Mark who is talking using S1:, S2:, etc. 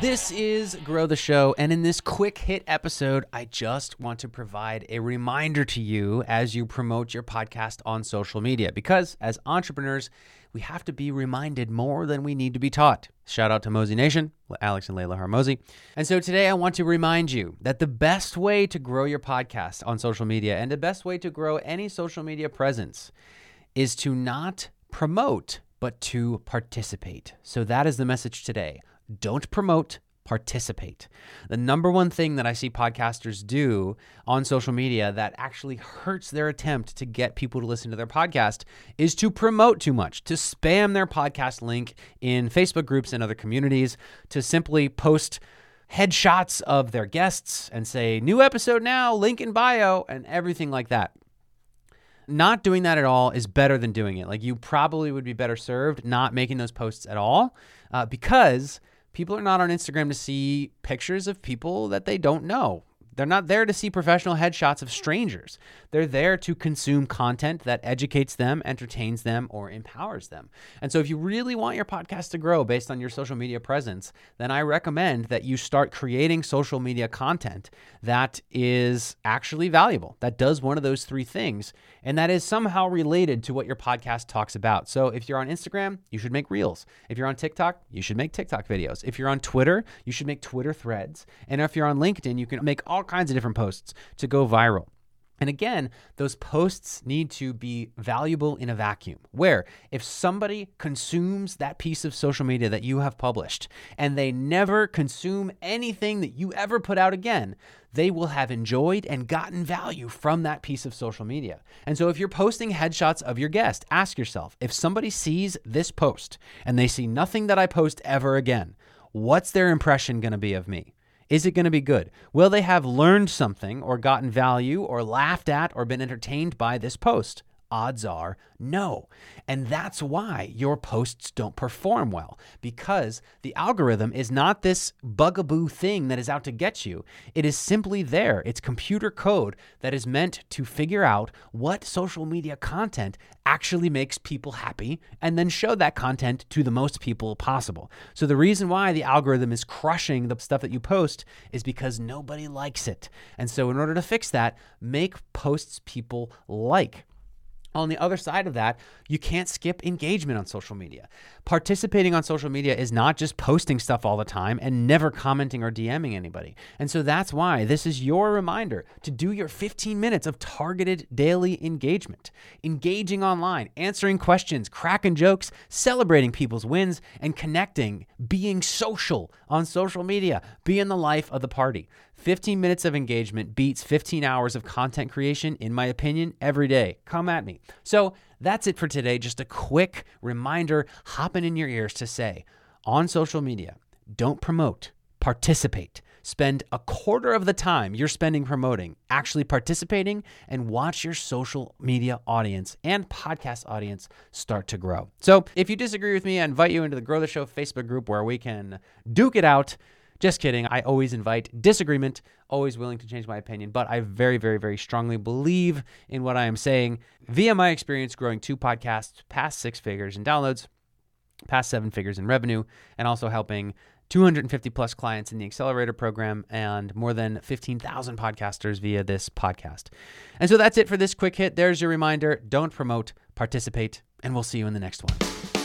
S1: This is Grow the Show, and in this quick hit episode, I just want to provide a reminder to you as you promote your podcast on social media. Because as entrepreneurs, we have to be reminded more than we need to be taught. Shout out to Mosey Nation, Alex and Leila Hormozi. And so today I want to remind you that the best way to grow your podcast on social media and the best way to grow any social media presence is to not promote, but to participate. So that is the message today. Don't promote, participate. The number one thing that I see podcasters do on social media that actually hurts their attempt to get people to listen to their podcast is to promote too much, to spam their podcast link in Facebook groups and other communities, to simply post headshots of their guests and say, new episode now, link in bio, and everything like that not doing that at all is better than doing it. Like you probably would be better served not making those posts at all uh, because People are not on Instagram to see pictures of people that they don't know. They're not there to see professional headshots of strangers. They're there to consume content that educates them, entertains them, or empowers them. And so, if you really want your podcast to grow based on your social media presence, then I recommend that you start creating social media content that is actually valuable, that does one of those three things, and that is somehow related to what your podcast talks about. So, if you're on Instagram, you should make reels. If you're on TikTok, you should make TikTok videos. If you're on Twitter, you should make Twitter threads. And if you're on LinkedIn, you can make all kinds of different posts to go viral. And again, those posts need to be valuable in a vacuum. Where if somebody consumes that piece of social media that you have published and they never consume anything that you ever put out again, they will have enjoyed and gotten value from that piece of social media. And so if you're posting headshots of your guest, ask yourself if somebody sees this post and they see nothing that I post ever again, what's their impression going to be of me? Is it going to be good? Will they have learned something or gotten value or laughed at or been entertained by this post? Odds are no. And that's why your posts don't perform well because the algorithm is not this bugaboo thing that is out to get you. It is simply there. It's computer code that is meant to figure out what social media content actually makes people happy and then show that content to the most people possible. So the reason why the algorithm is crushing the stuff that you post is because nobody likes it. And so in order to fix that, make posts people like. On the other side of that, you can't skip engagement on social media. Participating on social media is not just posting stuff all the time and never commenting or DMing anybody. And so that's why this is your reminder to do your 15 minutes of targeted daily engagement, engaging online, answering questions, cracking jokes, celebrating people's wins, and connecting, being social on social media, being the life of the party. 15 minutes of engagement beats 15 hours of content creation, in my opinion, every day. Come at So that's it for today. Just a quick reminder hopping in your ears to say on social media, don't promote, participate. Spend a quarter of the time you're spending promoting actually participating and watch your social media audience and podcast audience start to grow. So, if you disagree with me, I invite you into the Grow the Show Facebook group where we can duke it out just kidding. I always invite disagreement, always willing to change my opinion, but I very, very, very strongly believe in what I am saying via my experience growing two podcasts past six figures in downloads, past seven figures in revenue, and also helping 250 plus clients in the accelerator program and more than 15,000 podcasters via this podcast. And so that's it for this quick hit. There's your reminder don't promote, participate, and we'll see you in the next one.